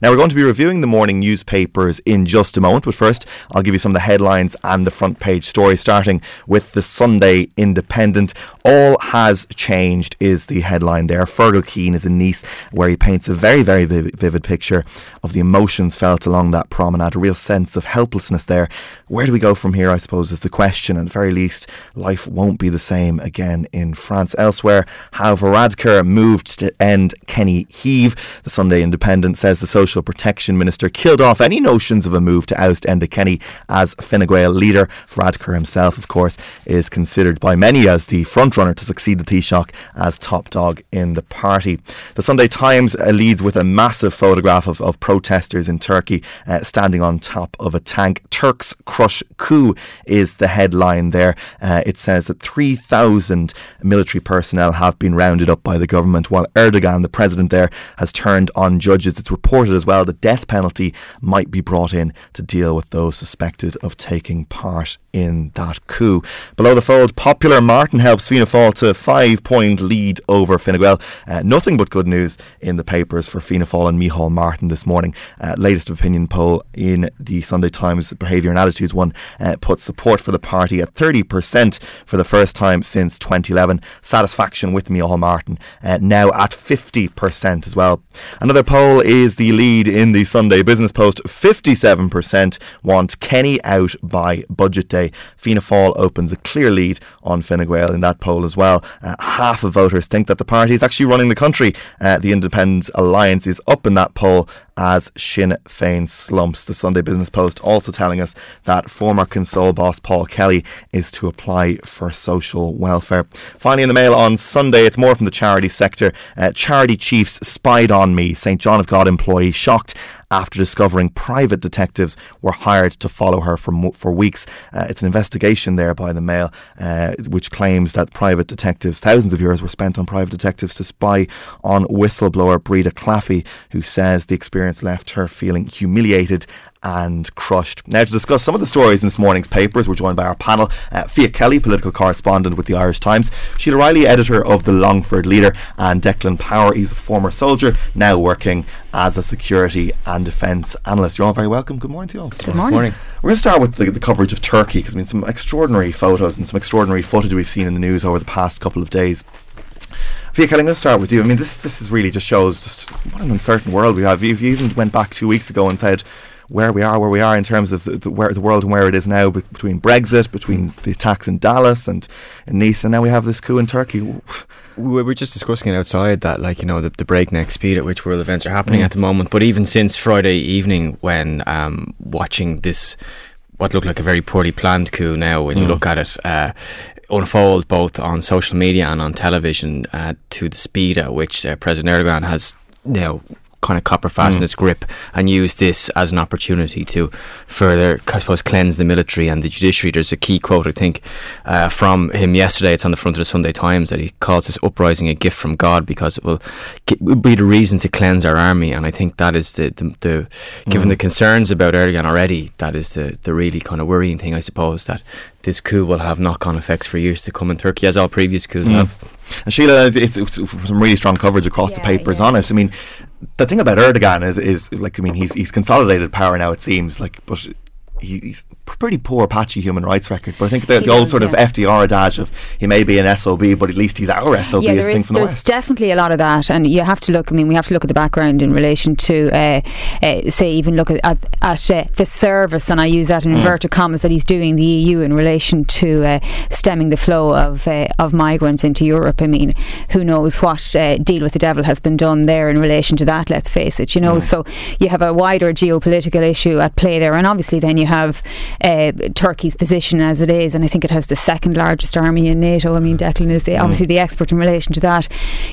Now, we're going to be reviewing the morning newspapers in just a moment, but first, I'll give you some of the headlines and the front page story, starting with the Sunday Independent. All has changed, is the headline there. Fergal Keane is in Nice, where he paints a very, very vivid picture of the emotions felt along that promenade, a real sense of helplessness there. Where do we go from here, I suppose, is the question. At the very least, life won't be the same again in France. Elsewhere, how Varadkar moved to end Kenny Heave. The Sunday Independent says the social Social Protection Minister killed off any notions of a move to oust Enda Kenny as Fine Gael leader. Varadkar himself, of course, is considered by many as the frontrunner to succeed the Taoiseach as top dog in the party. The Sunday Times uh, leads with a massive photograph of, of protesters in Turkey uh, standing on top of a tank. Turks crush coup is the headline there. Uh, it says that 3,000 military personnel have been rounded up by the government, while Erdogan, the president there, has turned on judges. It's reported as well. The death penalty might be brought in to deal with those suspected of taking part in that coup. Below the fold, popular Martin helps Fianna Fáil to five point lead over Fine Gael. Uh, nothing but good news in the papers for Fianna Fáil and Micheál Martin this morning. Uh, latest opinion poll in the Sunday Times Behaviour and Attitudes one uh, puts support for the party at 30% for the first time since 2011. Satisfaction with Micheál Martin uh, now at 50% as well. Another poll is the lead lead in the Sunday Business Post. 57% want Kenny out by budget day. Fianna Fáil opens a clear lead on Fine Gael in that poll as well. Uh, half of voters think that the party is actually running the country. Uh, the Independent Alliance is up in that poll as Sinn Féin slumps. The Sunday Business Post also telling us that former Console boss Paul Kelly is to apply for social welfare. Finally, in the mail on Sunday, it's more from the charity sector. Uh, charity chiefs spied on me. St John of God employee shocked after discovering private detectives were hired to follow her for for weeks. Uh, it's an investigation there by the Mail, uh, which claims that private detectives, thousands of euros were spent on private detectives to spy on whistleblower Breda Claffey, who says the experience left her feeling humiliated and crushed. Now, to discuss some of the stories in this morning's papers, we're joined by our panel uh, Fiach Kelly, political correspondent with the Irish Times, Sheila Reilly, editor of the Longford Leader, and Declan Power, he's a former soldier, now working as a security and defence analyst. You're all very welcome. Good morning to you all. Good morning. morning. We're going to start with the, the coverage of Turkey because I mean, some extraordinary photos and some extraordinary footage we've seen in the news over the past couple of days. Fiach Kelly, I'm going to start with you. I mean, this this is really just shows just what an uncertain world we have. If you even went back two weeks ago and said where we are, where we are in terms of the, the, where the world and where it is now between Brexit, between the attacks in Dallas and in Nice, and now we have this coup in Turkey. We were just discussing it outside that, like you know, the, the breakneck speed at which world events are happening mm. at the moment. But even since Friday evening, when um, watching this, what looked like a very poorly planned coup, now when mm. you look at it. Uh, unfold both on social media and on television uh, to the speed at which uh, President Erdogan has now kind of copper fast mm. in its grip and use this as an opportunity to further, I suppose, cleanse the military and the judiciary. There's a key quote, I think, uh, from him yesterday. It's on the front of the Sunday Times that he calls this uprising a gift from God because it will, it will be the reason to cleanse our army. And I think that is the, the, the given mm. the concerns about Erdogan already, that is the, the really kind of worrying thing, I suppose, that this coup will have knock-on effects for years to come in Turkey, as all previous coups mm. have. And Sheila, it's, it's, some really strong coverage across yeah, the papers yeah. on it. I mean, the thing about Erdogan is, is like, I mean, he's he's consolidated power now. It seems like, but he's pretty poor, patchy human rights record. But I think the, the old sort yeah. of FDR adage of he may be an SOB, but at least he's our SOB. Yeah, there is, the there's definitely a lot of that, and you have to look. I mean, we have to look at the background in relation to, uh, uh, say, even look at, at, at uh, the service, and I use that in mm. inverted commas that he's doing the EU in relation to uh, stemming the flow of uh, of migrants into Europe. I mean, who knows what uh, deal with the devil has been done there in relation to that? Let's face it. You know, mm. so you have a wider geopolitical issue at play there, and obviously then you have uh, Turkey's position as it is, and I think it has the second largest army in NATO. I mean, Declan is the, mm. obviously the expert in relation to that.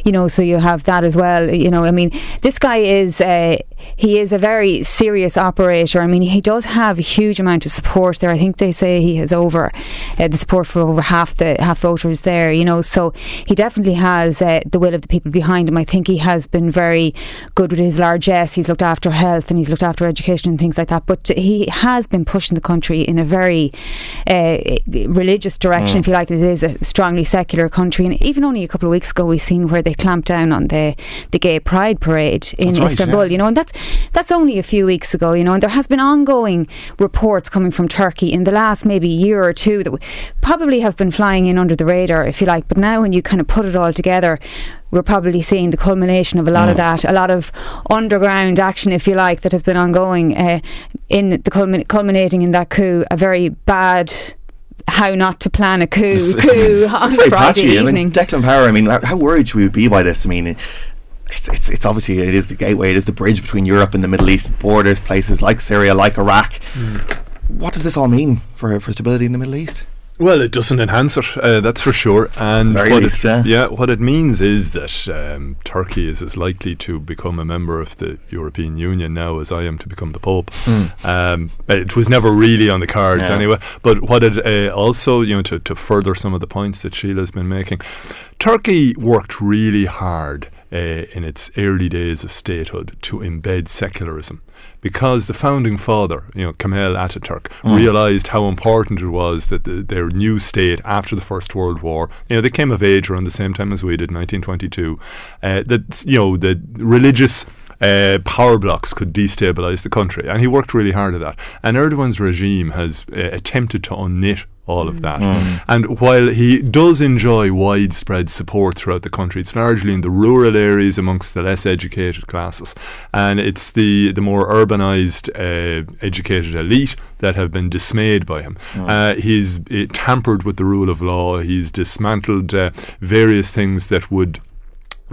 You know, so you have that as well. You know, I mean, this guy is uh, he is a very serious operator. I mean, he does have a huge amount of support there. I think they say he has over uh, the support for over half the half voters there. You know, so he definitely has uh, the will of the people behind him. I think he has been very good with his largesse. He's looked after health and he's looked after education and things like that. But he has been been pushing the country in a very uh, religious direction, mm. if you like. It is a strongly secular country, and even only a couple of weeks ago, we've seen where they clamped down on the the gay pride parade in Istanbul. Yeah. You know, and that's that's only a few weeks ago. You know, and there has been ongoing reports coming from Turkey in the last maybe year or two that probably have been flying in under the radar, if you like. But now, when you kind of put it all together we're probably seeing the culmination of a lot mm. of that, a lot of underground action, if you like, that has been ongoing uh, in the culmin- culminating in that coup, a very bad how not to plan a coup, it's, coup it's, on Friday patchy. evening. I mean, Declan Power. I mean, how worried should we be by this? I mean. It's, it's, it's obviously it is the gateway it is the bridge between Europe and the Middle East borders places like Syria like Iraq mm. what does this all mean for for stability in the Middle East well, it doesn't enhance it, uh, that's for sure. And Very what least, it, yeah. yeah. what it means is that um, Turkey is as likely to become a member of the European Union now as I am to become the Pope. Mm. Um, it was never really on the cards yeah. anyway. But what it uh, also, you know, to, to further some of the points that Sheila's been making, Turkey worked really hard uh, in its early days of statehood to embed secularism because the founding father, you know, Kemal Ataturk, mm. realised how important it was that the, their new state after the First World War, you know, they came of age around the same time as we did, 1922, uh, that, you know, the religious uh, power blocks could destabilise the country. And he worked really hard at that. And Erdogan's regime has uh, attempted to unknit all of that. Mm. And while he does enjoy widespread support throughout the country, it's largely in the rural areas amongst the less educated classes. And it's the, the more urbanised, uh, educated elite that have been dismayed by him. Mm. Uh, he's uh, tampered with the rule of law, he's dismantled uh, various things that would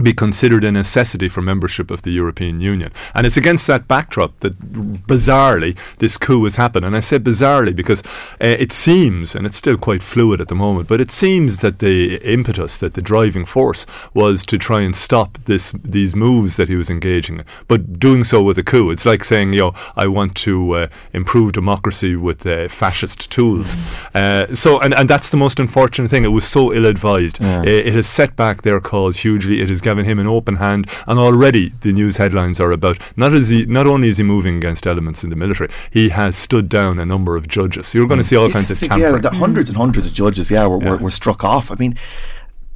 be considered a necessity for membership of the European Union. And it's against that backdrop that, bizarrely, this coup has happened. And I say bizarrely because uh, it seems, and it's still quite fluid at the moment, but it seems that the impetus, that the driving force, was to try and stop this these moves that he was engaging in. But doing so with a coup, it's like saying, you know, I want to uh, improve democracy with uh, fascist tools. Mm. so, and, and that's the most unfortunate thing. It was so ill advised. Yeah. It, it has set back their cause hugely. It has given him an open hand, and already the news headlines are about not as he, not only is he moving against elements in the military, he has stood down a number of judges. So you're going to mm. see all kinds of tampering. Yeah, hundreds and hundreds of judges. Yeah, were, yeah. were, were struck off. I mean,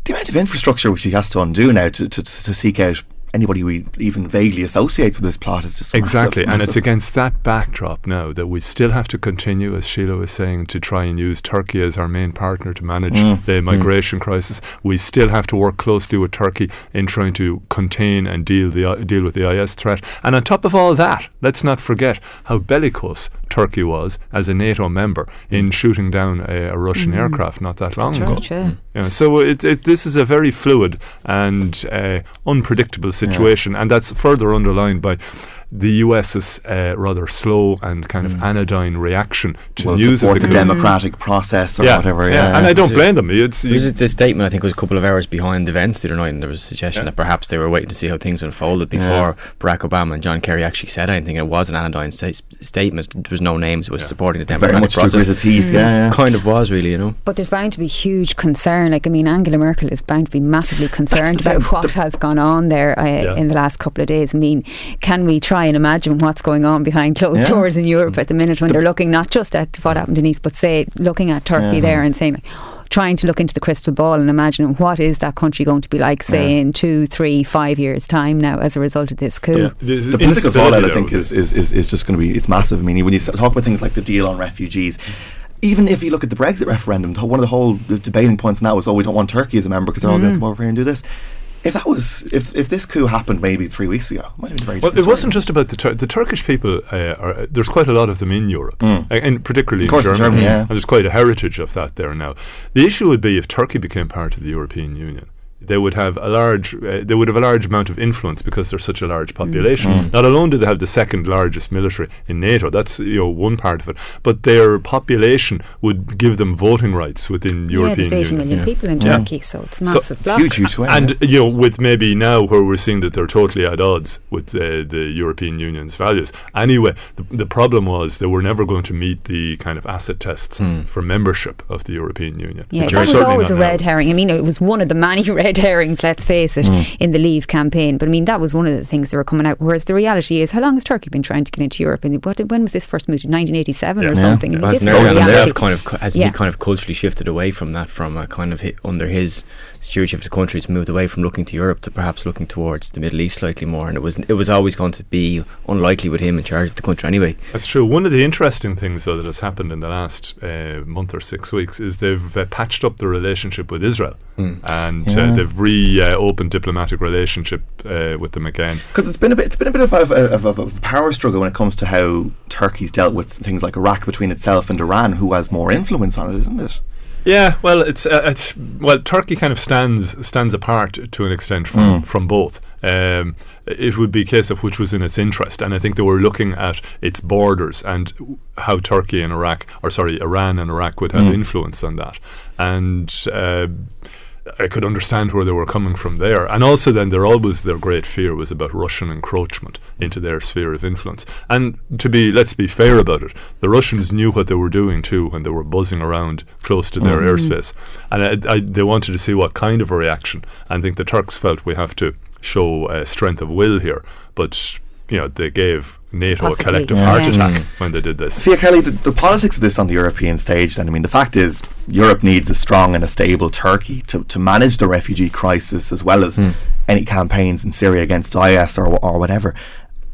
the amount of infrastructure which he has to undo now to, to, to seek out anybody who even vaguely associates with this plot is just exactly, massive, and it's against that backdrop now that we still have to continue, as Sheila was saying, to try and use Turkey as our main partner to manage mm. the mm. migration mm. crisis. We still have to work closely with Turkey in trying to contain and deal the deal with the IS threat. And on top of all that, let's not forget how bellicose Turkey was as a NATO member in mm. shooting down a, a Russian mm. aircraft not that long That's ago. Right, yeah. Yeah, so it, it, this is a very fluid and uh, unpredictable situation, yeah. and that's further underlined by the US's uh, rather slow and kind of mm. anodyne reaction to well, news of the, the democratic process or yeah, whatever. Yeah, yeah, and I don't blame them. It's, was the statement I think was a couple of hours behind events the other night, and there was a suggestion that perhaps they were waiting to see how things unfolded before Barack Obama and John Kerry actually said anything. It was an anodyne sta- statement. There was no names. It was supporting the democratic Very much process. Teeth, mm. yeah, kind of was really, you know. But there's bound to be huge concern. Like I mean, Angela Merkel is bound to be massively concerned about what has gone on there uh, in the last couple of days. I mean, can we try and imagine what's going on behind closed yeah. doors in Europe at the minute when they're looking not just at what happened in East, but say looking at Turkey yeah. there and saying like, trying to look into the crystal ball and imagine what is that country going to be like, say, yeah. in two, three, five years' time now as a result of this coup. Yeah. The, the political fallout, I think, is, is, is, is just going to be it's massive. I mean, when you talk about things like the deal on refugees. Even if you look at the Brexit referendum, one of the whole debating points now is, oh, we don't want Turkey as a member because they're mm. all going to come over here and do this if that was if, if this coup happened maybe three weeks ago, it might have been very. Well, it wasn't just about the Tur- the Turkish people. Uh, are, there's quite a lot of them in Europe, mm. and particularly in Germany. In Germany yeah. And there's quite a heritage of that there now. The issue would be if Turkey became part of the European Union they would have a large uh, they would have a large amount of influence because they're such a large mm. population. Mm. Not alone do they have the second largest military in NATO, that's you know one part of it, but their population would give them voting rights within yeah, European there's 80 Union. million people in Turkey, yeah. so it's massive. So huge, huge way, And you know, with maybe now where we're seeing that they're totally at odds with uh, the European Union's values. Anyway, the, the, problem was they were never going to meet the kind of asset tests mm. for membership of the European Union. Yeah, that was always a red herring. I mean, it was one of the many red red herrings, let's face it, mm. in the Leave campaign. But I mean, that was one of the things that were coming out. Whereas the reality is, how long has Turkey been trying to get into Europe? And what, when was this first moved? 1987 or Yeah. something? I mean, Has this is the Erdogan himself reality. kind of has Yeah. he kind of culturally shifted away from that from a kind of under his stewardship of the country has moved away from looking to Europe to perhaps looking towards the Middle East slightly more and it was it was always going to be unlikely with him in charge of the country anyway. That's true. One of the interesting things, though, that has happened in the last uh, month or six weeks is they've uh, patched up the relationship with Israel, and Yeah. uh, they've reopened diplomatic relationship uh, with them again. Because it's been a bit, it's been a bit of a, of, of, of a power struggle when it comes to how Turkey's dealt with things like Iraq between itself and Iran, who has more influence on it, isn't it? Yeah, well, it's uh, it's well, Turkey kind of stands stands apart to an extent from Mm. from both. Um, it would be a case of which was in its interest, and I think they were looking at its borders and how Turkey and Iraq, or sorry, Iran and Iraq would have Mm. influence on that, and. Uh, I could understand where they were coming from there, and also then there always their great fear was about Russian encroachment into their sphere of influence. And to be, let's be fair about it, the Russians knew what they were doing too when they were buzzing around close to their airspace, and I, I, they wanted to see what kind of a reaction. I think the Turks felt we have to show uh, strength of will here, but you know they gave NATO Possibly, a collective yeah. heart Yeah. attack when they did this. Fiach Kelly, the, the politics of this on the European stage, then, I mean, the fact is, Europe needs a strong and a stable Turkey to, to manage the refugee crisis as well as hmm. any campaigns in Syria against IS or, or whatever.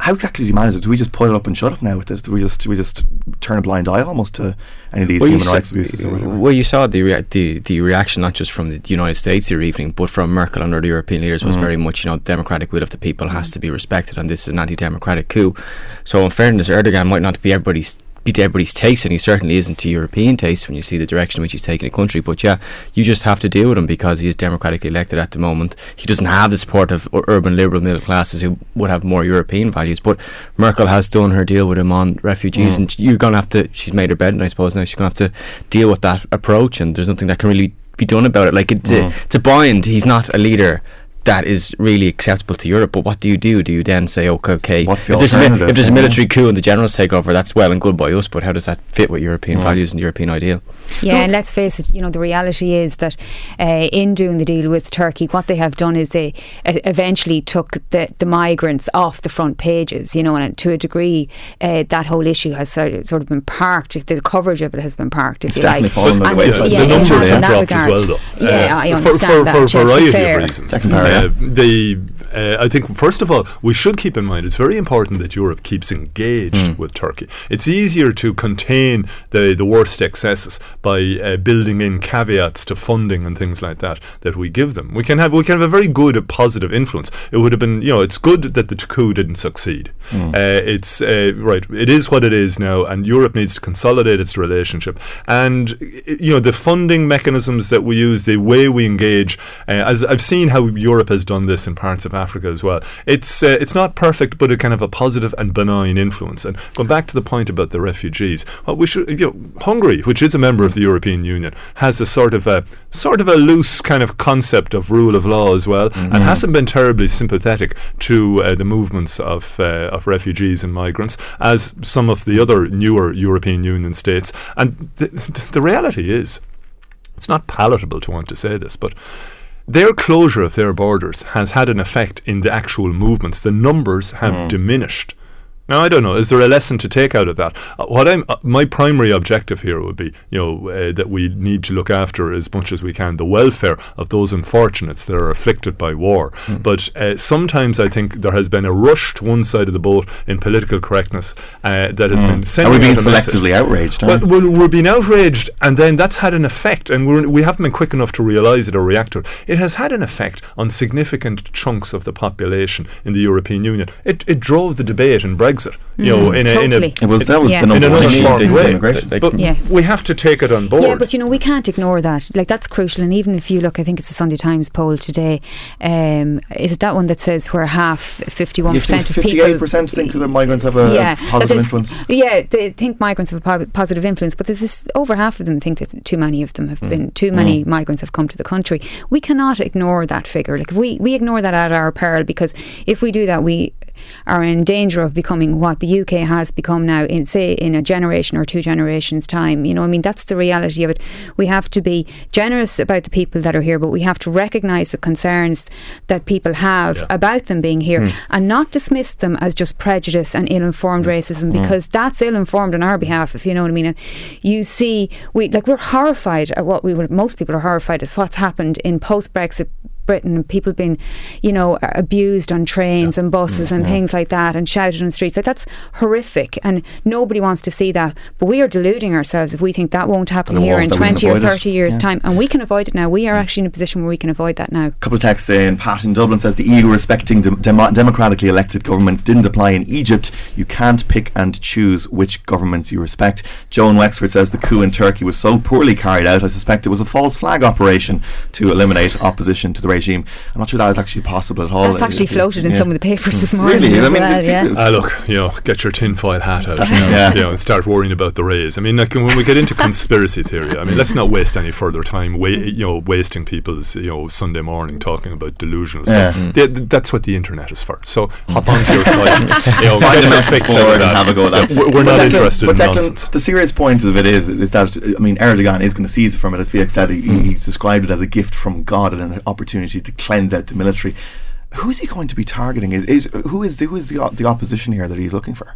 How exactly do you manage it? Do we just put it up and shut up now with this? Do we just do we just turn a blind eye almost to any of these you human saw- rights abuses? Well, you saw the, rea- the the reaction not just from the United States here evening, but from Merkel and other European leaders was mm. very much, you know, democratic will of the people has to be respected, and this is an anti-democratic coup. So, in fairness, Erdogan might not be everybody's be to everybody's taste, and he certainly isn't to European taste when you see the direction in which he's taking the country. But yeah, you just have to deal with him because he is democratically elected at the moment. He doesn't have the support of urban liberal middle classes who would have more European values. But Merkel has done her deal with him on refugees, mm. and you're gonna have to. She's made her bed, and I suppose now she's gonna have to deal with that approach. And there's nothing that can really be done about it. Like it's a, mm. it's a bind. He's not a leader. That is really acceptable to Europe, but what do you do? Do you then say, okay, okay, What's the if, there's a, mi- alternative, if there's a yeah. military coup and the generals take over, that's well and good by us, but how does that fit with European mm. values and European ideal? Yeah, and let's face it, you know, the reality is that uh, in doing the deal with Turkey, what they have done is they uh, eventually took the, the migrants off the front pages, you know, and to a degree, uh, that whole issue has sort of, been parked, if the coverage of it has been parked, if It's you definitely like. fallen by the wayside. yeah, the numbers have that dropped as well, though. Yeah, Uh, I understand for, that. for a to be variety fair. of reasons. Second para, yeah. Uh, the uh, I think first of all we should keep in mind it's very important that Europe keeps engaged with Turkey. It's easier to contain the the worst excesses by uh, building in caveats to funding and things like that that we give them. We can have we can have a very good uh, positive influence. It would have been you know it's good that the coup didn't succeed. Uh, it's uh, right. It is what it is now, and Europe needs to consolidate its relationship. And you know the funding mechanisms that we use, the way we engage. Uh, as I've seen how Europe has done this in parts of Africa as well. It's uh, it's not perfect, but it can have a positive and benign influence. And going back to the point about the refugees, what we should you know Hungary, which is a member of the European Union, has a sort of a sort of a loose kind of concept of rule of law as well, and hasn't been terribly sympathetic to uh, the movements of uh, of refugees and migrants as some of the other newer European Union states. And the, the reality is, it's not palatable to want to say this, but their closure of their borders has had an effect in the actual movements. The numbers have diminished. Now I don't know. Is there a lesson to take out of that? Uh, what I'm, uh, my primary objective here would be, you know, uh, that we need to look after as much as we can the welfare of those unfortunates that are afflicted by war. But uh, sometimes I think there has been a rush to one side of the boat in political correctness uh, that has been Are we being a message. selectively outraged? Well, we? well, we're being outraged, and then that's had an effect, and we're, we haven't been quick enough to realise it or react to it. It has had an effect on significant chunks of the population in the European Union. It, it drove the debate in Brexit, you know, mm. in a, in a it was that was Yeah. the In number in one an issue, uninformed the way. immigration. Like- But Yeah. we have to take it on board. Yeah, but you know we can't ignore that. Like that's crucial. And even if you look, I think it's the Sunday Times poll today. Um, is it that one that says where half, fifty-one percent of people, Fifty-eight percent think that migrants have a, yeah, a positive influence. Yeah, they think migrants have a positive influence, but there's this over half of them think that too many of them have mm. been too many mm. migrants have come to the country. We cannot ignore that figure. Like if we we ignore that at our peril because if we do that, we are in danger of becoming what the UK has become now in say in a generation or two generations time. You know, I mean that's the reality of it. We have to be generous about the people that are here, but we have to recognise the concerns that people have yeah. about them being here mm. and not dismiss them as just prejudice and ill-informed racism mm. because that's ill-informed on our behalf. If you know what I mean. And you see, we like we're horrified at what we would. Most people are horrified at what's happened in post-Brexit Britain, people being, you know, abused on trains yeah. and buses mm, and things like that and shouted on the streets. Like that's horrific and nobody wants to see that. But we are deluding ourselves if we think that won't happen here in 20 or 30 it. years' yeah. time. And we can avoid it now. We are actually in a position where we can avoid that now. A couple of texts in. Pat in Dublin says the EU respecting de- dem- democratically elected governments didn't apply in Egypt. You can't pick and choose which governments you respect. Joan Wexford says the coup in Turkey was so poorly carried out, I suspect it was a false flag operation to eliminate opposition to the regime. I'm not sure that is actually possible at all. That's actually floated in yeah. some of the papers this morning. Really? I mean, well, yeah. uh, look, you know, get your tinfoil hat out, you know, yeah. you know, and start worrying about the rays. I mean, like when we get into conspiracy theory, I mean, let's not waste any further time, wa- you know, wasting people's, you know, Sunday morning talking about delusional stuff. Mm. They, that's what the internet is for. So hop onto your site, you know, find a fix and have a go at that. We're, not interested but in nonsense. The serious point of it is, is that I mean, Erdogan is going to seize from it, as Felix said. He, mm. He's described it as a gift from God and an opportunity to cleanse out the military. Who's he going to be targeting? Is, is who is who is the the opposition here that he's looking for?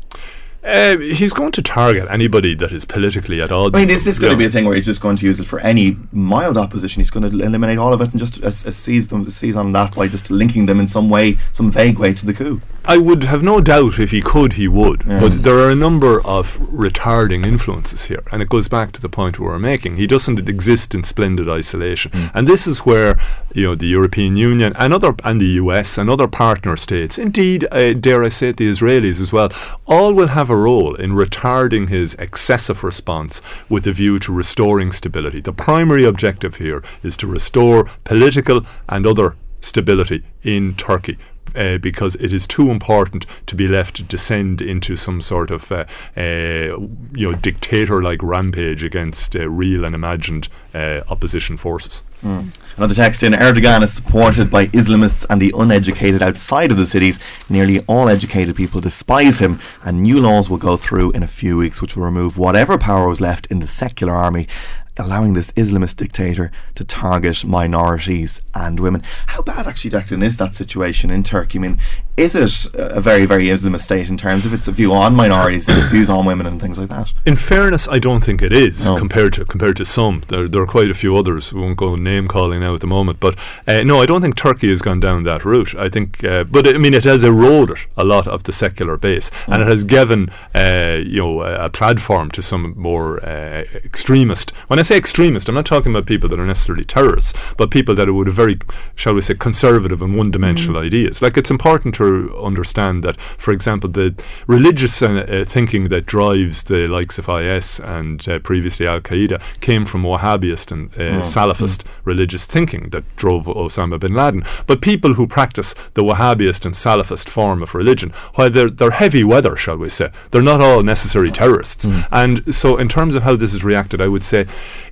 Uh, he's going to target anybody that is politically at odds. I mean, is this going to be a thing where he's just going to use it for any mild opposition? He's going to eliminate all of it and just uh, seize them, seize on that by just linking them in some way, some vague way to the coup. I would have no doubt if he could, he would. Yeah. But there are a number of retarding influences here, and it goes back to the point we were making. He doesn't exist in splendid isolation, mm. and this is where you know the European Union and other and the US and other partner states, indeed, uh, dare I say it, the Israelis as well, all will have a role in retarding his excessive response with a view to restoring stability. The primary objective here is to restore political and other stability in Turkey uh, because it is too important to be left to descend into some sort of uh, uh, you know dictator-like rampage against uh, real and imagined uh, opposition forces. Mm. Another text in Erdogan is supported by Islamists and the uneducated outside of the cities. Nearly all educated people despise him, and new laws will go through in a few weeks which will remove whatever power was left in the secular army allowing this Islamist dictator to target minorities and women. How bad, actually, Declan, is that situation in Turkey? I mean, is it a very, very Islamist state in terms of its view on minorities, its views on women, and things like that? In fairness, I don't think it is no. compared to compared to some. There, there are quite a few others. We won't go name calling now at the moment, but uh, no, I don't think Turkey has gone down that route. I think, uh, but I mean, it has eroded a lot of the secular base, mm. and it has given uh, you know a, platform to some more uh, extremist. When I say extremist, I'm not talking about people that are necessarily terrorists, but people that would have very, shall we say, conservative and one-dimensional mm. ideas. Like it's important to understand that, for example, the religious uh, uh, thinking that drives the likes of IS and uh, previously Al Qaeda came from Wahhabist and uh, oh. Salafist mm. religious thinking that drove Osama bin Laden. But people who practice the Wahhabist and Salafist form of religion, while they're, they're heavy weather, shall we say, they're not all necessary terrorists. Mm. And so, in terms of how this is reacted, I would say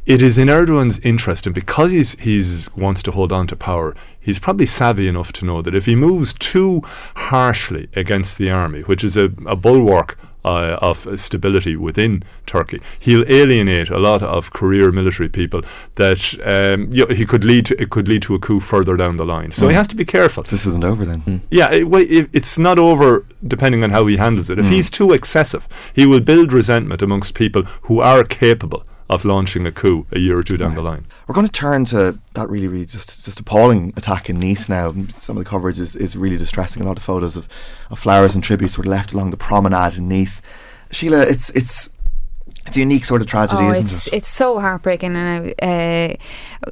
it is in Erdogan's interest, and because he's he's wants to hold on to power, he's probably savvy enough to know that if he moves too harshly against the army, which is a, a bulwark uh, of stability within Turkey. He'll alienate a lot of career military people that um, you know, he could lead to. It could lead to a coup further down the line. So mm. he has to be careful. This isn't over then. Mm. Yeah, it, it, it's not over depending on how he handles it. If mm. he's too excessive, he will build resentment amongst people who are capable of launching a coup a year or two down the line. We're going to turn to that really, really just just appalling attack in Nice now. Some of the coverage is, is really distressing. A lot of photos of, of flowers and tributes were left along the promenade in Nice. Sheila, it's it's it's a unique sort of tragedy, oh, isn't it's, it? It's so heartbreaking. And uh,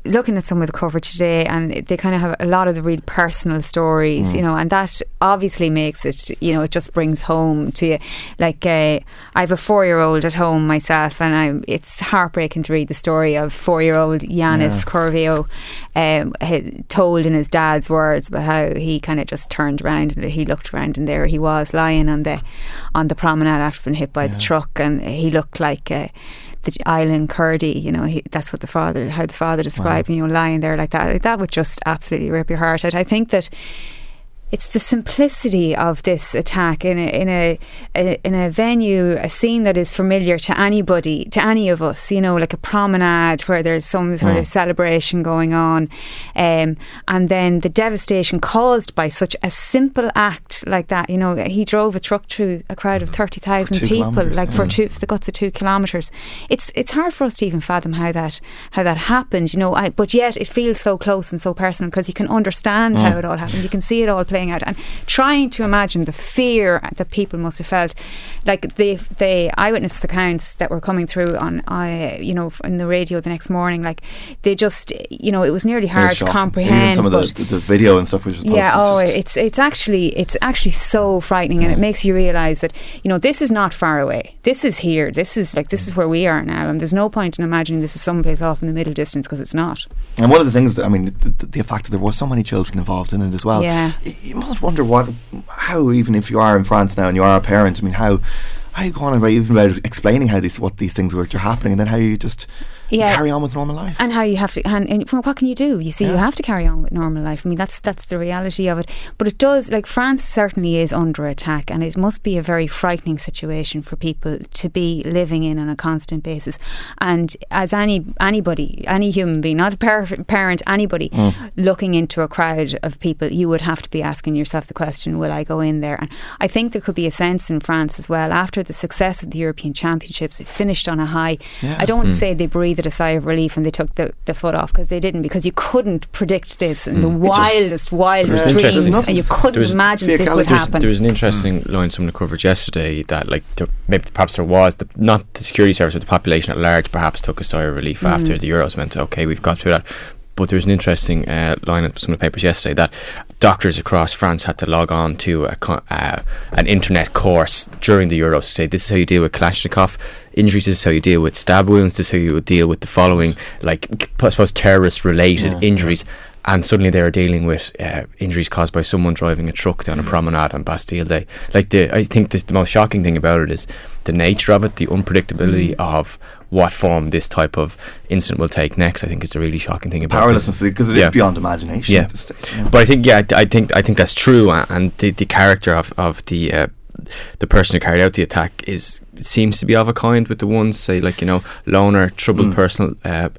looking at some of the coverage today, and they kind of have a lot of the real personal stories, mm. you know, and that obviously makes it, you know, it just brings home to you. Like, uh, I have a four year old at home myself, and I, it's heartbreaking to read the story of four year old Yanis. Coviaux um, told in his dad's words about how he kind of just turned around and he looked around, and there he was lying on the on the promenade after being hit by yeah. the truck, and he looked like like uh, the Aylan Kurdi. You know, he, that's what the father, how the father described, wow. you know, lying there like that. Like, that would just absolutely rip your heart out. I think that it's the simplicity of this attack in a, in a, a, in a venue, a scene that is familiar to anybody, to any of us. You know, like a promenade where there's some sort mm. of celebration going on, um, and then the devastation caused by such a simple act like that. You know, he drove a truck through a crowd of thirty thousand people, like yeah. for two, for the guts of two kilometres. It's it's hard for us to even fathom how that how that happened. You know, I, but yet it feels so close and so personal because you can understand mm. how it all happened. You can see it all playing out and trying to imagine the fear that people must have felt. Like the the eyewitness accounts that were coming through on, uh, you know, in the radio the next morning, like they just, you know, it was nearly hard to comprehend. Even some of the, the, video and stuff, which was yeah, oh, it's it's actually it's actually so frightening, and it makes you realise that you know this is not far away. This is here. This is like this is where we are now, and there's no point in imagining this is someplace off in the middle distance because it's not. And one of the things that I mean, the, the, fact that there was so many children involved in it as well. Yeah, you must wonder what, how even if you are in France now and you are a parent, I mean, how how you go on about even about explaining how these what these things were happening, and then how you just yeah. carry on with normal life. And how you have to, and, and what can you do? You see, yeah. you have to carry on with normal life. I mean, that's that's the reality of it. But it does, like France certainly is under attack, and it must be a very frightening situation for people to be living in on a constant basis. And as any anybody, any human being, not a par- parent, anybody mm. looking into a crowd of people, you would have to be asking yourself the question: Will I go in there? And I think there could be a sense in France as well after the success of the European Championships. It finished on a high. Yeah. I don't want mm. to say they breathed breathed a sigh of relief and they took the, the foot off because they didn't because you couldn't predict this in mm. the wildest, wildest dreams and you couldn't was, imagine this would happen. There was an interesting mm. line someone covered yesterday that like the, maybe perhaps there was the, not the security service but the population at large perhaps took a sigh of relief mm. after the Euros went okay we've got through that but there was an interesting uh, line in some of the papers yesterday that doctors across France had to log on to a, uh, an internet course during the Euros to say this is how you deal with Kalashnikov. Injuries, this is how you deal with stab wounds, this is how you deal with the following, like I suppose terrorist related yeah, injuries. And suddenly they are dealing with uh, injuries caused by someone driving a truck down a promenade on Bastille Day. Like the, I think the, the most shocking thing about it is the nature of it, the unpredictability mm. of what form this type of incident will take next. I think is the really shocking thing about powerlessness because it yeah. is beyond imagination. Yeah. Stage, yeah. but I think yeah, I, think I think that's true, and the the character of of the uh, the person who carried out the attack is seems to be of a kind with the ones say like you know loner, troubled mm. personal. Uh,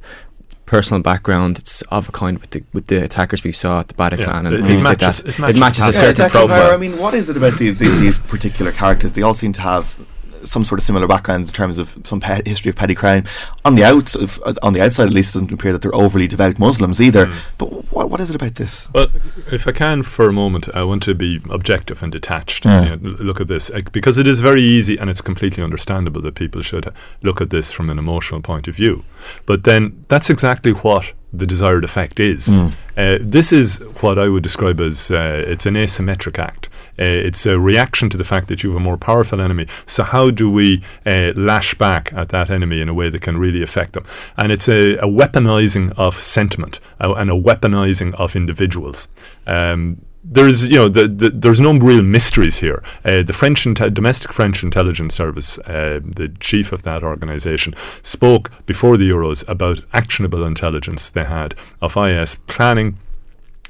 personal background. It's of a kind with the with the attackers we saw at the Bataclan yeah, and it, it matches, it matches, it matches a certain profile. I mean, what is it about the, the, these particular characters? They all seem to have some sort of similar backgrounds in terms of some pe- history of petty crime. On the out, on the outside, at least, it doesn't appear that they're overly devout Muslims either. Mm. But what, what is it about this? Well, if I can, for a moment, I want to be objective and detached. Yeah. You know, look at this because it is very easy and it's completely understandable that people should look at this from an emotional point of view. But then that's exactly what the desired effect is. Mm. Uh, this is what I would describe as uh, it's an asymmetric act. Uh, it's a reaction to the fact that you have a more powerful enemy. So how do we uh, lash back at that enemy in a way that can really affect them? And it's a, a weaponizing of sentiment uh, and a weaponizing of individuals. Um, there's you know the, the, there's no real mysteries here. Uh, the French inte- domestic French intelligence service, uh, the chief of that organisation, spoke before the Euros about actionable intelligence they had of IS planning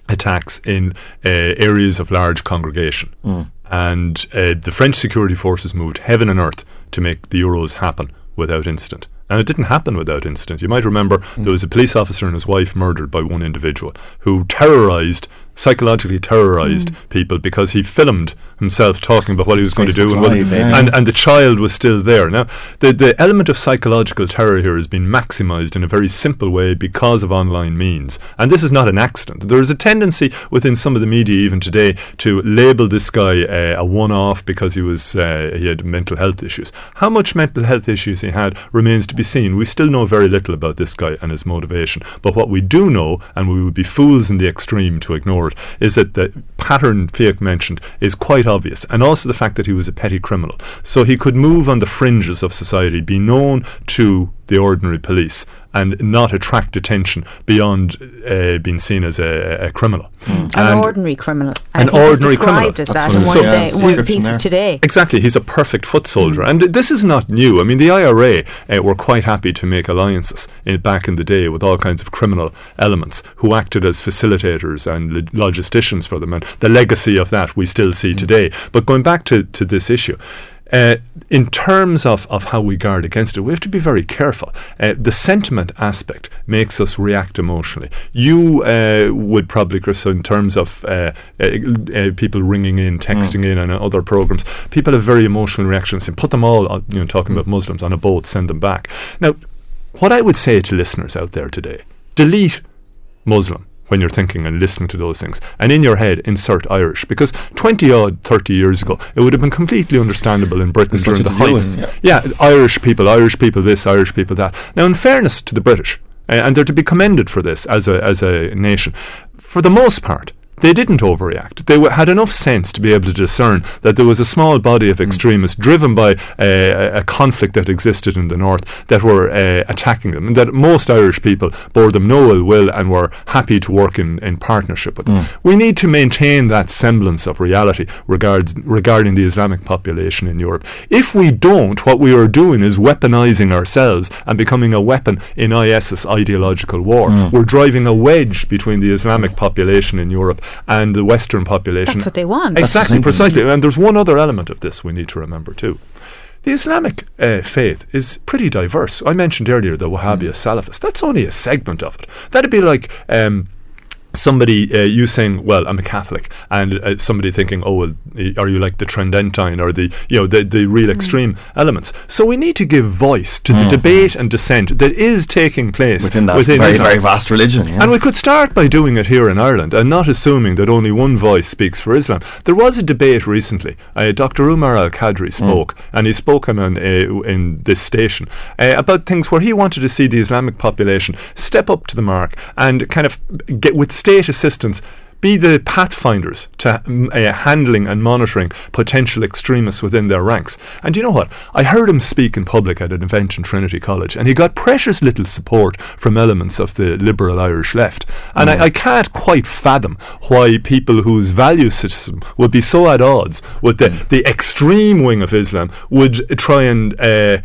attacks in uh, areas of large congregation, mm. and uh, the French security forces moved heaven and earth to make the Euros happen without incident. And it didn't happen without incident. You might remember mm. there was a police officer and his wife murdered by one individual who terrorised psychologically terrorized mm. people because he filmed himself talking about what he was going to do, and, Live, yeah. and, and the child was still there. Now, the the element of psychological terror here has been maximised in a very simple way because of online means, and this is not an accident. There is a tendency within some of the media even today to label this guy uh, a one-off because he was uh, he had mental health issues. How much mental health issues he had remains to be seen. We still know very little about this guy and his motivation, but what we do know, and we would be fools in the extreme to ignore is that the pattern Fiach mentioned is quite obvious, and also the fact that he was a petty criminal. So he could move on the fringes of society, be known to the ordinary police and not attract attention beyond uh, being seen as a, a criminal. Mm. An ordinary criminal. an ordinary criminal. as that in one, of the, one of pieces there. today. Exactly, he's a perfect foot soldier, mm. and this is not new. I mean, the IRA uh, were quite happy to make alliances in, back in the day with all kinds of criminal elements who acted as facilitators and logisticians for them, and the legacy of that we still see mm. today. But going back to, to this issue. Uh, in terms of, of how we guard against it, we have to be very careful. Uh, the sentiment aspect makes us react emotionally. You uh, would probably, Chris, in terms of uh, uh, uh, people ringing in, texting mm. in, and other programs, people have very emotional reactions and put them all, you know, talking mm. about Muslims on a boat, send them back. Now, what I would say to listeners out there today delete Muslim when you're thinking and listening to those things. And in your head, insert Irish. Because 20 odd, 30 years ago, it would have been completely understandable in Britain during the height. Yeah. yeah, Irish people, Irish people this, Irish people that. Now, in fairness to the British, uh, and they're to be commended for this as a, as a nation, for the most part, they didn't overreact. They w- had enough sense to be able to discern that there was a small body of hmm. extremists mm. driven by uh, a conflict that existed in the north that were uh, attacking them, and that most Irish people bore them no ill will and were happy to work in, in partnership with them. Mm. We need to maintain that semblance of reality regards, regarding the Islamic population in Europe. If we don't, what we are doing is weaponizing ourselves and becoming a weapon in ISIS ideological war. Mm. We're driving a wedge between the Islamic population in Europe and the Western population. That's what they want. Exactly, precisely. And there's one other element of this we need to remember too. The Islamic uh, faith is pretty diverse. I mentioned earlier the Wahhabi mm. Salafist. That's only a segment of it. That'd be like um, somebody uh, you saying well i'm a catholic and uh, somebody thinking oh well are you like the tridentine or the you know the, the real mm. extreme elements so we need to give voice to mm. the debate and dissent that is taking place within that within very, very vast religion yeah. and we could start by doing it here in ireland and not assuming that only one voice speaks for islam there was a debate recently uh, dr umar al-Qadri mm. spoke mm. and he spoke on, uh, in this station uh, about things where he wanted to see the islamic population step up to the mark and kind of get with state assistance be the pathfinders to uh, handling and monitoring potential extremists within their ranks. And you know what? I heard him speak in public at an event in Trinity College, and he got precious little support from elements of the liberal Irish left. And mm. I, I, can't quite fathom why people whose value system would be so at odds with the, mm. the extreme wing of Islam would try and uh,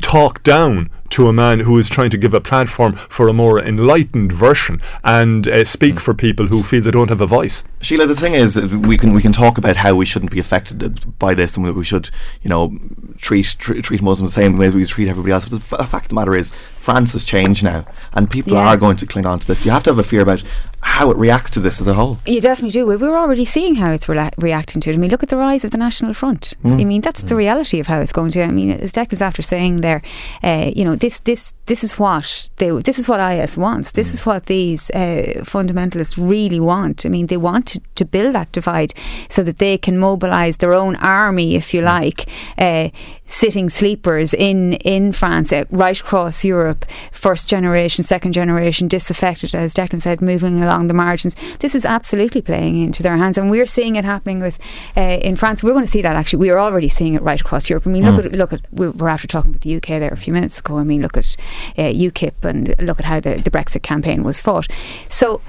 talk down to a man who is trying to give a platform for a more enlightened version and uh, speak mm. for people who feel they don't have a voice. Sheila, the thing is, we can we can talk about how we shouldn't be affected by this, and we should, you know, treat treat, treat Muslims the same way we treat everybody else. But the f- fact of the matter is, France has changed now, and people yeah. are going to cling on to this. You have to have a fear about how it reacts to this as a whole. You definitely do. We're already seeing how it's re- reacting to it. I mean, look at the rise of the National Front. Mm. I mean, that's mm. the reality of how it's going to. I mean, as Deck was after saying there, uh, you know, this this this is what they, this is what IS wants. This mm. is what these uh, fundamentalists really want. I mean, they want to, to, build that divide so that they can mobilise their own army, if you mm. like, uh, sitting sleepers in in France, uh, right across Europe, first generation, second generation, disaffected, as Declan said, moving along the margins. This is absolutely playing into their hands, and we're seeing it happening with uh, in France. We're going to see that actually. We are already seeing it right across Europe. I mean, mm. look at look at we're after talking about the UK there a few minutes ago. I mean, look at uh, UKIP and look at how the, the Brexit campaign was fought. So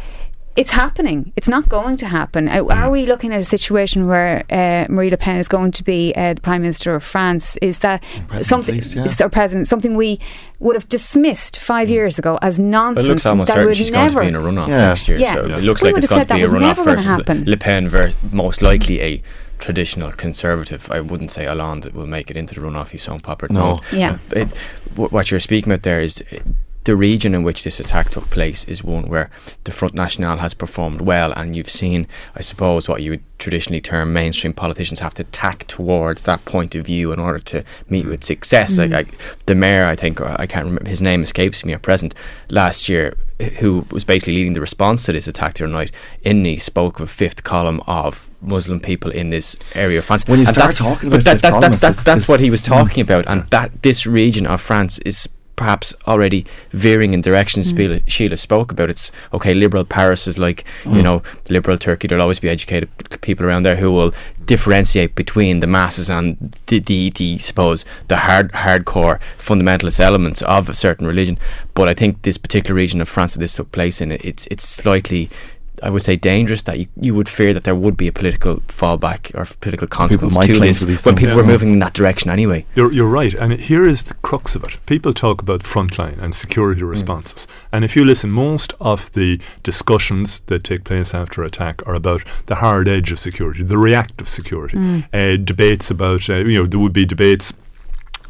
it's happening. It's not going to happen. Are mm. we looking at a situation where uh, Marine Le Pen is going to be uh, the Prime Minister of France? Is that something, least, yeah. or President, something we would have dismissed five mm. years ago as nonsense? It looks almost that certain she's never, going to be in a runoff yeah. next year. Yeah. So yeah. it looks we like it's going to be a runoff versus Le Pen, ver- most likely a traditional conservative. I wouldn't say Hollande will make it into the runoff. He's so unpopular. No, yeah. It, what you're speaking about there is the region in which this attack took place is one where the Front National has performed well, and you've seen, I suppose, what you would traditionally term mainstream politicians have to tack towards that point of view in order to meet with success. Mm. Like, the mayor, I think, I can't remember his name, escapes me at present. Last year, who was basically leading the response to this attack the other night in Nice, spoke of a fifth column of Muslim people in this area of France. When you and start talking about that, that, that, that, that's what he was talking mm. about, and that this region of France is perhaps already veering in directions Mm. Sheila, spoke about. It's okay. Liberal Paris is like Mm. you know liberal Turkey. There'll always be educated people around there who will differentiate between the masses and the the, the suppose the hard hardcore fundamentalist elements of a certain religion. But I think this particular region of France that this took place in, it's it's slightly. I would say dangerous that you, you would fear that there would be a political fallback or political consequence to this when things. people were moving in that direction anyway. You're, you're right. And here is the crux of it. People talk about frontline and security responses. And if you listen, most of the discussions that take place after attack are about the hard edge of security, the reactive security. Uh, debates about, uh, you know, there would be debates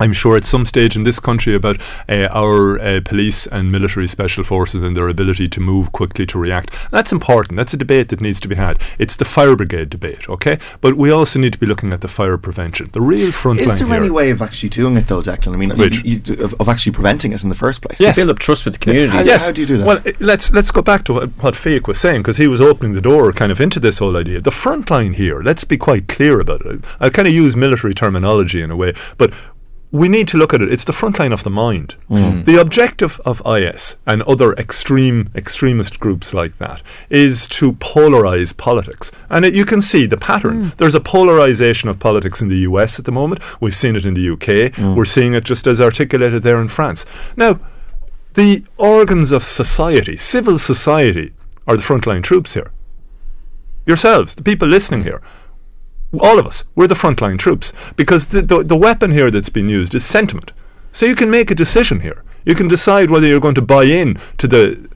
I'm sure at some stage in this country about uh, our uh, police and military special forces and their ability to move quickly to react. That's important. That's a debate that needs to be had. It's the fire brigade debate, okay? But we also need to be looking at the fire prevention. The real front Is line there here. any way of actually doing it though, Declan? I mean, Which? you, you, of, of actually preventing it in the first place? Yes. Build up trust with the communities. How- how do you do that? Well, let's let's go back to what, what Fiach was saying because he was opening the door kind of into this whole idea. The front line here. Let's be quite clear about it. I kind of use military terminology in a way, but. We need to look at it. It's the front line of the mind. Mm. The objective of IS and other extreme extremist groups like that is to polarize politics, and it, you can see the pattern. Mm. There's a polarization of politics in the US at the moment. We've seen it in the UK. Mm. We're seeing it just as articulated there in France. Now, the organs of society, civil society, are the frontline troops here. Yourselves, the people listening here, all of us, we're the frontline troops because the, the, the weapon here that's been used is sentiment. So you can make a decision here. You can decide whether you're going to buy in to the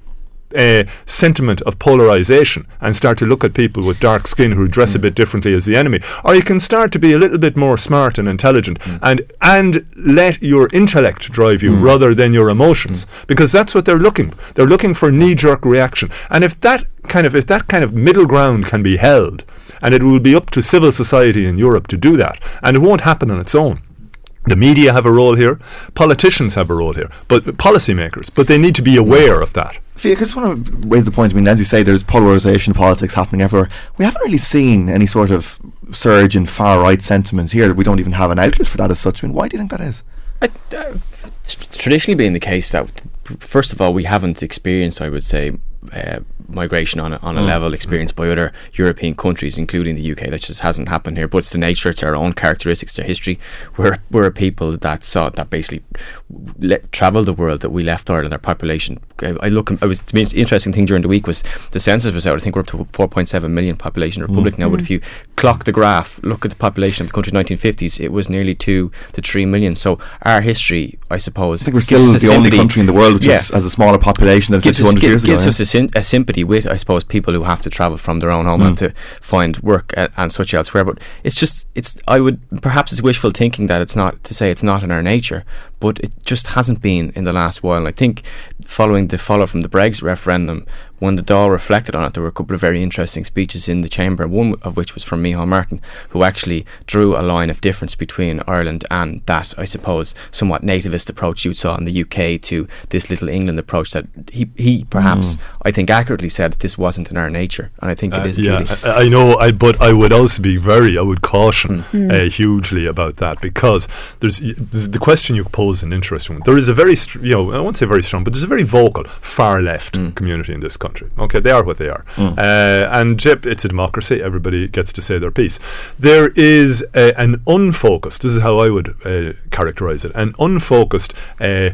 uh, sentiment of polarization and start to look at people with dark skin who dress a mm. bit differently as the enemy, or you can start to be a little bit more smart and intelligent mm. and and let your intellect drive you mm. rather than your emotions, because that's what they're looking. They're looking for knee-jerk reaction, and if that kind of if that kind of middle ground can be held, and it will be up to civil society in Europe to do that, and it won't happen on its own. The media have a role here, politicians have a role here, but policymakers, but they need to be aware of that. Fiach, I just want to raise the point. I mean, as you say, there's polarisation of politics happening everywhere. We haven't really seen any sort of surge in far right sentiment here. We don't even have an outlet for that as such. I mean, why do you think that is? I, uh, it's traditionally been the case that, first of all, we haven't experienced, I would say, uh, migration on a, on a mm. level experienced by other European countries, including the UK. That just hasn't happened here. But it's the nature, it's our own characteristics, our history. We're we're a people that saw that basically le- travelled the world. That we left Ireland, our population. I, I look. I was the interesting thing during the week was the census was out. I think we're up to 4.7 million population republic now. But if mm. you clock the graph, look at the population of the country in the 1950s, it was nearly two to three million. So our history, I suppose, I think we're still the only country in the world which Yeah is, has a smaller population than gives 200 us, years gi- gives ago. us a, syn- a sympathy with, I suppose, people who have to travel from their own homeland mm. to find work and, and such elsewhere. But it's just, it's. I would perhaps it's wishful thinking that it's not to say it's not in our nature, but it just hasn't been in the last while. And I think following the follow from the Brexit referendum, when the Dáil reflected on it, there were a couple of very interesting speeches in the chamber. One of which was from Micheál Martin, who actually drew a line of difference between Ireland and that, I suppose, somewhat nativist approach you saw in the UK to this little England approach. That he he perhaps I think accurately said that this wasn't in our nature, and I think it Uh, is yeah, truly. I, I know, I, but I would also be very, I would caution Mm. uh, hugely about that because there's y- the question you pose an interesting one. There is a very, str- you know, I won't say very strong, but there's a very vocal far left Mm. community in this country. Okay, they are what they are, uh, and yep, it's a democracy. Everybody gets to say their piece. There is uh, an unfocused. This is how I would uh, characterize it: an unfocused uh,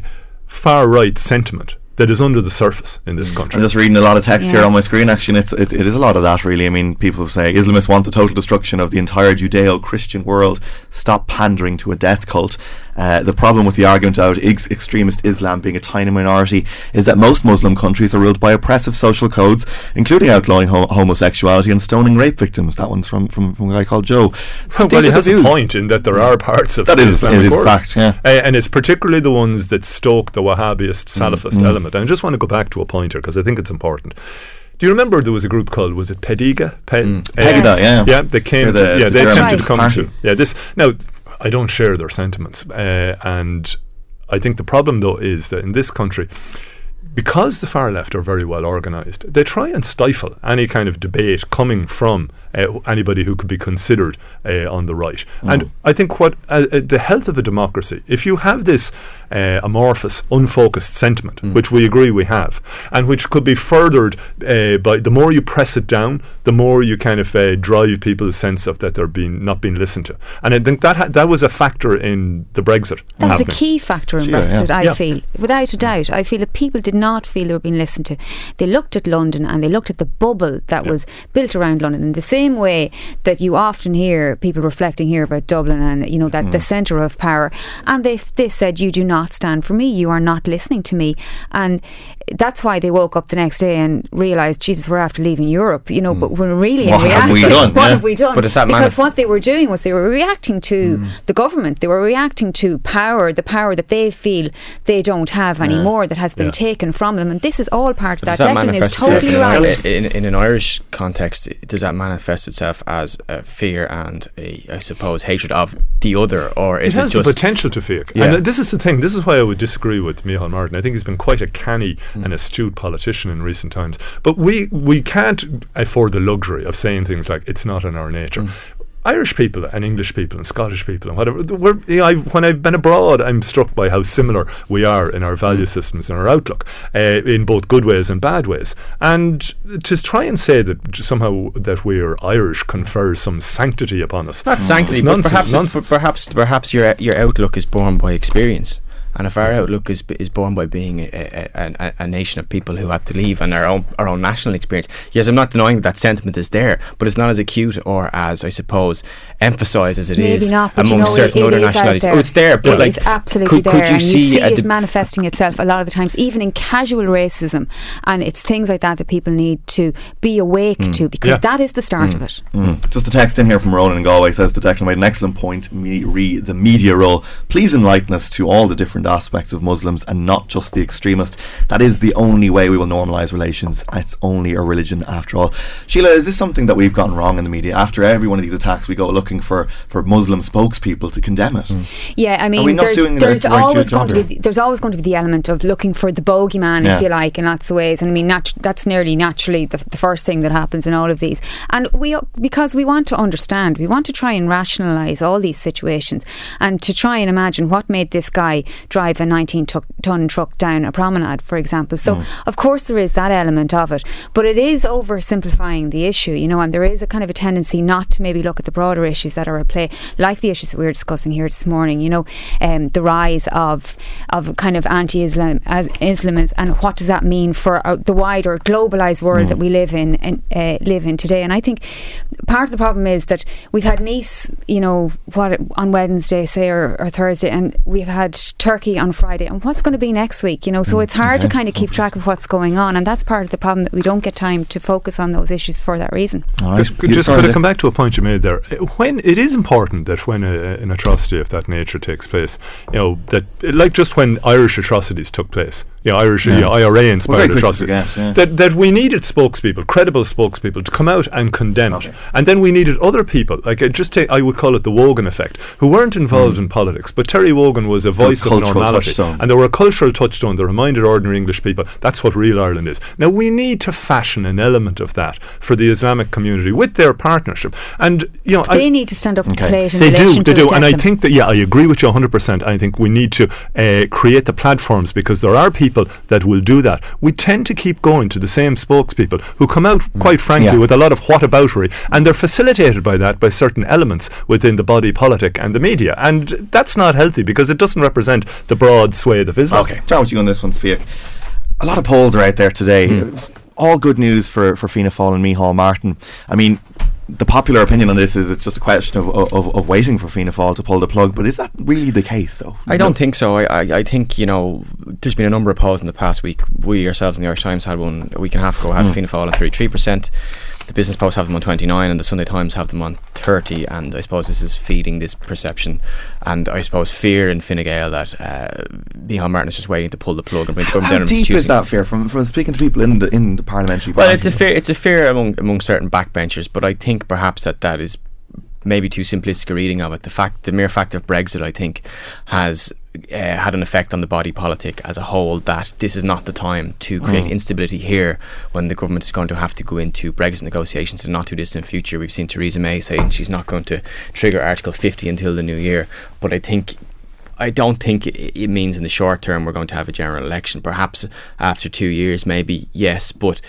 far right sentiment. That is under the surface in this country. I'm just reading a lot of text here on my screen. Actually, and it's, it, it is a lot of that, really. I mean, people say Islamists want the total destruction of the entire Judeo-Christian world. Stop pandering to a death cult. Uh, the problem with the argument about ex- extremist Islam being a tiny minority is that most Muslim countries are ruled by oppressive social codes, including outlawing ho- homosexuality and stoning rape victims. That one's from, from, from a guy called Joe. Well, These he the has a point in that there are parts of That the is- Islamic it is fact, yeah. Uh, and it's particularly the ones that stoke the Wahhabist Mm, Salafist element. And I just want to go back to a pointer because I think it's important. Do you remember there was a group called was it Pegida? Pe- Mm. uh, yeah. yeah. They came They're to yeah the they German attempted to come party. to yeah this now I don't share their sentiments uh, and I think the problem though is that in this country because the far left are very well organised, they try and stifle any kind of debate coming from uh, anybody who could be considered uh, on the right. Mm. And I think what uh, uh, the health of a democracy, if you have this uh, amorphous, unfocused sentiment, mm. which we agree we have, and which could be furthered uh, by the more you press it down, the more you kind of drive people's sense of that they're being not being listened to. And I think that ha- that was a factor in the Brexit. That happening. was a key factor in sure, Brexit. Yeah. I yeah. feel, without a doubt, I feel that people did not feel they were being listened to. They looked at London and they looked at the bubble that yeah. was built around London in the same same way that you often hear people reflecting here about Dublin and you know that mm. the centre of power, and they they said you do not stand for me, you are not listening to me, and that's why they woke up the next day and realised, Jesus, we're after leaving Europe, you know. Mm. But we're really what have we done? what yeah. have we done? But because manif- what they were doing was they were reacting to mm. the government. They were reacting to power, the power that they feel they don't have anymore, yeah. that has been yeah. taken from them. And this is all part but of that. that Declan is totally right. In, in, an Irish context, does that manifest itself as a fear and a, I suppose, hatred of the other, or is it, it has just the potential to fear? And this is the thing. This is why I would disagree with Micheál Martin. I think he's been quite a canny mm. and astute politician politician in recent times. But we we can't afford the luxury of saying things like it's not in our nature. Mm. Irish people and English people and Scottish people and whatever. We're, you know, I've, when I've been abroad, I'm struck by how similar we are in our value mm. systems and our outlook, uh, in both good ways and bad ways. And to try and say that somehow that we're Irish confers some sanctity upon us. Not sanctity, but perhaps, perhaps perhaps your your outlook is born by experience. And if our outlook is is born by being a, a, a, a, nation of people who have to leave and our own our own national experience, yes, I'm not denying that, that sentiment is there, but it's not as acute or as I suppose emphasised as it Maybe is not, among you know, certain it, other nationalities. Oh, it's there, but it like, is absolutely could, there, could you and see, you see it manifesting itself a lot of the times, even in casual racism, and it's things like that that people need to be awake mm. to because yeah. that is the start mm. of it. Mm. Just a text in here from Ronan in Galway says the Declan made an excellent point. Me, re the media role. Please enlighten us to all the different aspects of Muslims and not just the extremist. That is the only way we will normalise relations. It's only a religion after all. Sheila, is this something that we've gotten wrong in the media? After every one of these attacks, we go looking for, for Muslim spokespeople to condemn it. Mm. Yeah, I mean, there's, there's always going to be there's always going to be the element of looking for the bogeyman, yeah. if you like, in lots of ways. And I mean, nat- that's nearly naturally the, the first thing that happens in all of these. And we because we want to understand, we want to try and rationalise all these situations and to try and imagine what made this guy drive a 19 ton truck down a promenade, for example. So, mm. of course, there is that element of it, but it is oversimplifying the issue, you know, and there is a kind of a tendency not to maybe look at the broader issues that are at play, like the issues that we were discussing here this morning, you know, um, the rise of of kind of anti-Islam as Islamism, and what does that mean for uh, the wider globalized world mm. that we live in and uh, live in today? And I think part of the problem is that we've had Nice, you know, what on Wednesday, say, or, or Thursday, and we've had Turkey on Friday, and what's going to be next week, you know. So mm. it's hard to kind of keep track of what's going on, and that's part of the problem that we don't get time to focus on those issues for that reason. Just, just could I come back to a point you made there? When it is important that when a, an atrocity of that nature takes place, you know that like just when Irish atrocities took place, you know, Irish yeah. You know, IRA inspired well, atrocities, forget, yeah. that that we needed spokespeople, credible spokespeople, to come out and condemn okay. it, and then we needed other people, like uh, just take, I would call it the Wogan effect, who weren't involved mm. in politics, but Terry Wogan was a voice of normality, touchstone. and there were a cultural touchstone that reminded ordinary English people that's what real Ireland is. Now we need to fashion an element of that for the Islamic community with their partnership, and you know they I, need to stand up okay. to plate. they do, they do, and I think that yeah, I agree with you 100. percent I think we need to uh, create the platforms because there are people that will do that. We tend to keep going to the same spokespeople who come out, mm. quite frankly, yeah. with a lot of whataboutery, and they're facilitated by that by certain elements within the body politic and the media, and that's not healthy because it doesn't represent the broad swathe of Islam. Okay, start with you on this one, Fiach. A lot of polls are out there today. Mm. All good news for, for Fianna Fáil and Micheál Martin. I mean, the popular opinion on this is it's just a question of, of, of waiting for Fianna Fáil to pull the plug. But is that really the case, though? I don't think so. I, I, I, think you know there's been a number of polls in the past week. We ourselves in the Irish Times had one a week and a half ago. Had mm. Fianna Fáil at 33 percent the Business Post have them on 29 and the Sunday Times have them on 30 and I suppose this is feeding this perception and I suppose fear in Fine Gael that uh, Micheál Martin is just waiting to pull the plug and bring the government down. How deep is that fear from, from speaking to people in the in the parliamentary Well it's a fear it's a fear among among certain backbenchers but I think perhaps that that is maybe too simplistic a reading of it. The fact, the mere fact of Brexit, I think, has uh, had an effect on the body politic as a whole that this is not the time to create Mm. instability here when the government is going to have to go into Brexit negotiations in the not too distant future. We've seen Theresa May saying she's not going to trigger Article 50 until the new year. But I think. I don't think it means in the short term we're going to have a general election. Perhaps after two years, maybe yes. But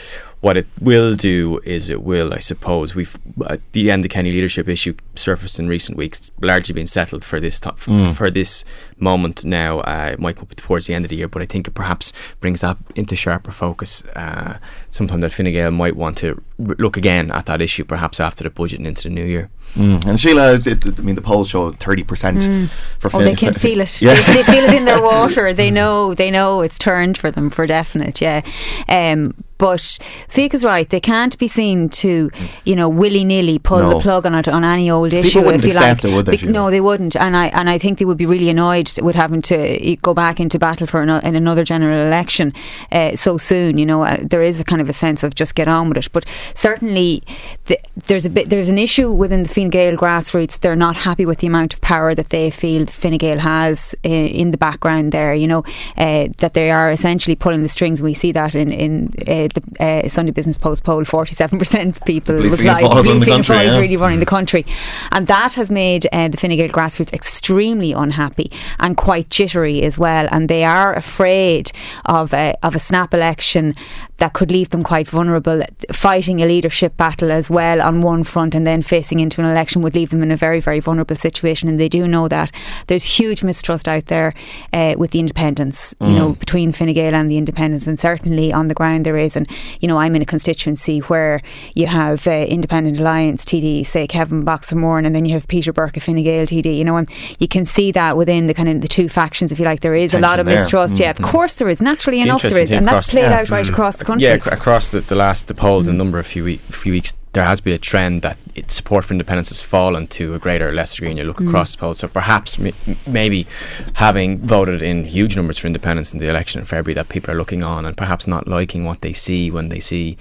what it will do is it will, I suppose, we've at the end the Kenny leadership issue surfaced in recent weeks, largely been settled for this to- Mm. for this moment now. Uh, it might come towards the end of the year, but I think it perhaps brings that into sharper focus. Uh, sometime that Fine Gael might want to r- look again at that issue, perhaps after the budget and into the new year. Mm. And Sheila, it, it- I mean, the polls show thirty percent for. Oh, they can feel it. Yeah. They, they feel it in their water. They know. They know it's turned for them for definite. Yeah. Um, but Fiach's right. They can't be seen to, you know, willy nilly pull No. the plug on it on any old issue. wouldn't if you accept like. it, would they, Be- no, they wouldn't. And I and I think they would be really annoyed with having to go back into battle for ano- in another general election uh, so soon. You know, uh, there is a kind of a sense of just get on with it. But certainly, the, there's a bit there's an issue within the Fine Gael grassroots. They're not happy with the amount of power that they feel Fine Gael has uh, in the background. There, you know, uh, that they are essentially pulling the strings. We see that in in uh, the uh, Sunday Business Post poll, forty seven percent of people Believe would Fianna like Fáil is running the believe Fianna country, Fáil is yeah. really running the country, and that has made uh, the Fine Gael grassroots extremely unhappy and quite jittery as well. And they are afraid of a, of a snap election that could leave them quite vulnerable. Fighting a leadership battle as well on one front, and then facing into an election would leave them in a very very vulnerable situation. And they do know that there's huge mistrust out there uh, with the independents. You know, between Fine Gael and the independents, and certainly on the ground there is. And you know, I'm in a constituency where you have uh, Independent Alliance TD, say Kevin Boxer Moran, and then you have Peter Burke of Fine Gael TD. You know, and you can see that within the kind of the two factions, if you like, there is a lot of mistrust. Yeah, of Mhm. course there is. Naturally enough, there is, and that's played yeah. out right across the country. Yeah, ac- across the, the last the polls, mm. a number of few week, few weeks, there has been a trend that it, support for independence has fallen to a greater or lesser degree. And you look mm. across the polls, so perhaps m- maybe having voted in huge numbers for independence in the election in February, that people are looking on and perhaps not liking what they see when they see.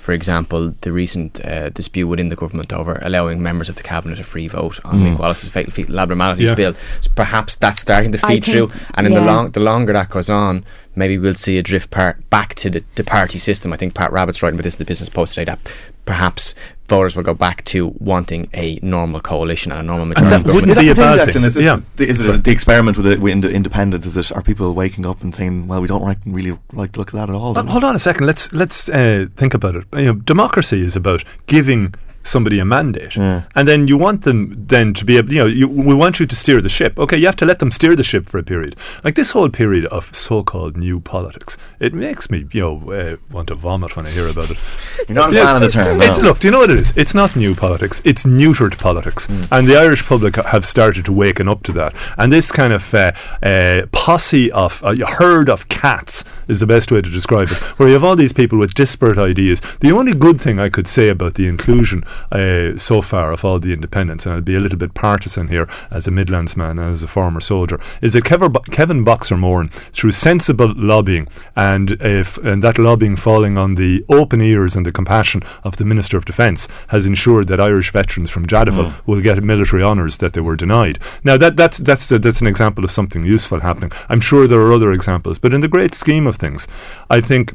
For example, the recent uh, dispute within the government over allowing members of the cabinet a free vote on Mick Wallace's fatal fetal abnormalities Yeah. bill. So perhaps that's starting to I feed think- through, and in the long the longer that goes on, maybe we'll see a drift par- back to the, the party system. I think Pat Rabbitte's writing about this in the Business Post today that perhaps voters will go back to wanting a normal coalition and a normal majority that government. wouldn't be a the bad thing. Is, this, Yeah. the, is it the experiment with, it, with ind- independence? Is it are people waking up and saying, "Well, we don't like, really like to look at that at all"? Uh, hold on a second. Let's let's uh, think about it. You know, democracy is about giving somebody a mandate, Yeah. and then you want them then to be able. You know, you, we want you to steer the ship. Okay, you have to let them steer the ship for a period. Like this whole period of so-called new politics, it makes me you know uh, want to vomit when I hear about it. You're not a fan of the term. It's look. Do you know what it is? It's not new politics. It's neutered politics, Hmm. and the Irish public have started to waken up to that. And this kind of uh, uh, posse of a herd of cats is the best way to describe it, where you have all these people with disparate ideas. The only good thing I could say about the inclusion uh, so far of all the independents, and I'll be a little bit partisan here as a Midlands man and as a former soldier, is that Kevin, Bo- Kevin Boxer Moran, through sensible lobbying and if and that lobbying falling on the open ears and the compassion of the Minister of Defence, has ensured that Irish veterans from Jadotville will get military honours that they were denied. Now that that's that's that's an example of something useful happening. I'm sure there are other examples, but in the great scheme of things, I think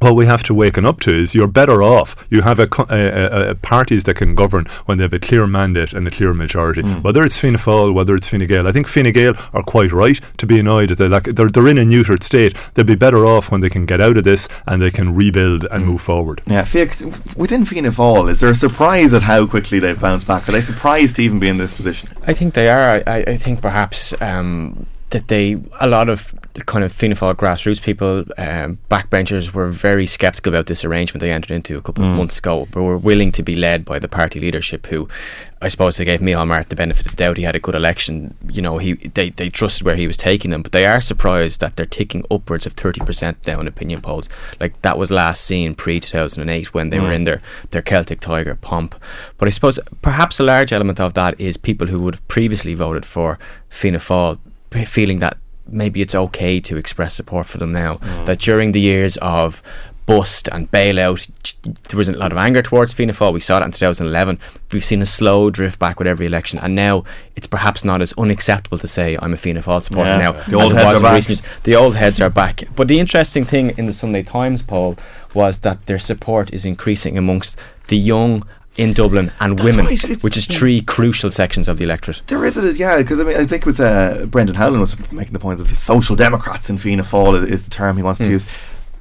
what we have to waken up to is you're better off. You have a, a, a, a parties that can govern when they have a clear mandate and a clear majority. Whether it's Fianna Fáil, whether it's Fine Gael, I think Fine Gael are quite right to be annoyed that they're, like, they're they're in a neutered state. They'll be better off when they can get out of this and they can rebuild and move forward. Yeah, Fiach, within Fianna Fáil, is there a surprise at how quickly they've bounced back? Are they surprised to even be in this position? I think they are. I, I think perhaps um, that they a lot of the kind of Fianna Fáil grassroots people, um, backbenchers, were very sceptical about this arrangement they entered into a couple of months ago, but were willing to be led by the party leadership, who I suppose they gave Micheál Martin the benefit of the doubt. He had a good election. You know, he they, they trusted where he was taking them, but they are surprised that they're ticking upwards of thirty percent now in opinion polls. Like that was last seen pre two thousand and eight when they were in their their Celtic Tiger pomp. But I suppose perhaps a large element of that is people who would have previously voted for Fianna Fáil feeling that maybe it's okay to express support for them now. Mm. That during the years of bust and bailout. There wasn't a lot of anger towards Fianna Fáil. We saw that in 2011. We've seen a slow drift back with every election, and now it's perhaps not as unacceptable to say I'm a Fianna Fáil supporter Yeah. now The old heads are back. years. The old heads are back. But the interesting thing in the Sunday Times poll was that their support is increasing amongst the young in Dublin and women, right, it's- which is three crucial sections of the electorate. There is it, yeah, because I mean I think it was uh, Brendan Howlin was making the point that the social democrats in Fianna Fáil is, is the term he wants to use.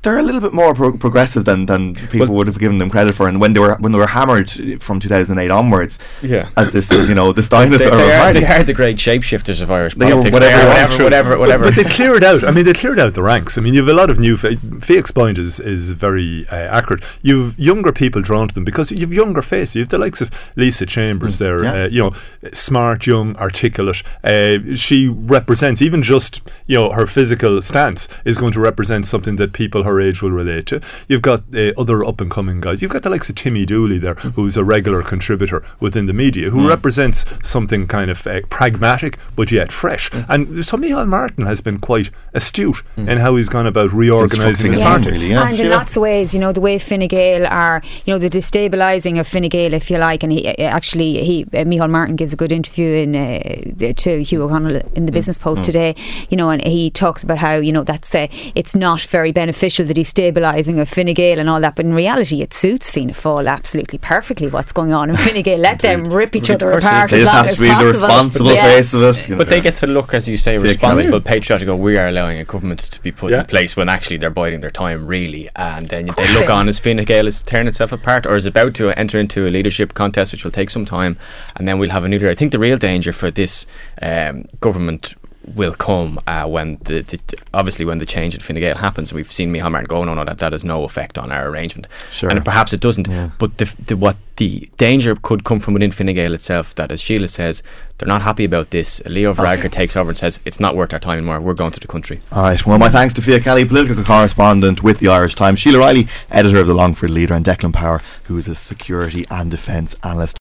They're a little bit more pro- progressive than, than people Well- would have given them credit for, and when they were when they were hammered from 2008 onwards, Yeah. as this you know this dinosaur they, are, they are the great shapeshifters of Irish They politics. whatever They are you want. whatever, whatever, whatever. But, but they cleared out. I mean, they cleared out the ranks. I mean, you have a lot of new. Fa- Fiach's point is is very uh, accurate. You've younger people drawn to them because you've younger faces. You have the likes of Lisa Chambers there. yeah. Uh, you know, smart, young, articulate. Uh, she represents even just you know her physical stance is going to represent something that people her age will relate to. You've got uh, other up and coming guys. You've got the likes of Timmy Dooley there, who's a regular contributor within the media, who represents something kind of uh, pragmatic but yet fresh. And so Micheál Martin has been quite astute in how he's gone about reorganising his his party. party. really, yeah. and in lots of ways, you know, the way Fine Gael are, you know, the destabilising of Fine Gael, if you like, and he uh, actually, he, uh, Micheál Martin gives a good interview in uh, to Hugh O'Connell in the Business Post today, you know, and he talks about how, you know, that's uh, it's not very beneficial the destabilising of Fine Gael and all that, but in reality, it suits Fianna Fáil absolutely perfectly what's going on in Fine Gael. Let them rip each other Of it is. apart. They as just long have as to be the responsible Yes. face of it. you know. But they get to look, as you say, Feel responsible, Kelly. patriotic. Go, we are allowing a government to be put Yeah. in place when actually they're biding their time, really. And then they look on as Fine Gael is tearing itself apart, or is about to enter into a leadership contest, which will take some time, and then we'll have a new leader. I think the real danger for this um, government will come uh, when the, the obviously when the change in Fine Gael happens. We've seen Micheál Martin go, no, no, that that has no effect on our arrangement, Sure. and perhaps it doesn't. But the, the what the danger could come from within Fine Gael itself. That, as Sheila says, they're not happy about this. Leo Varadkar takes over and says it's not worth our time anymore. We're going to the country. All right. Well, my thanks to Fiach Kelly, political correspondent with the Irish Times, Sheila Reilly, editor of the Longford Leader, and Declan Power, who is a security and defence analyst.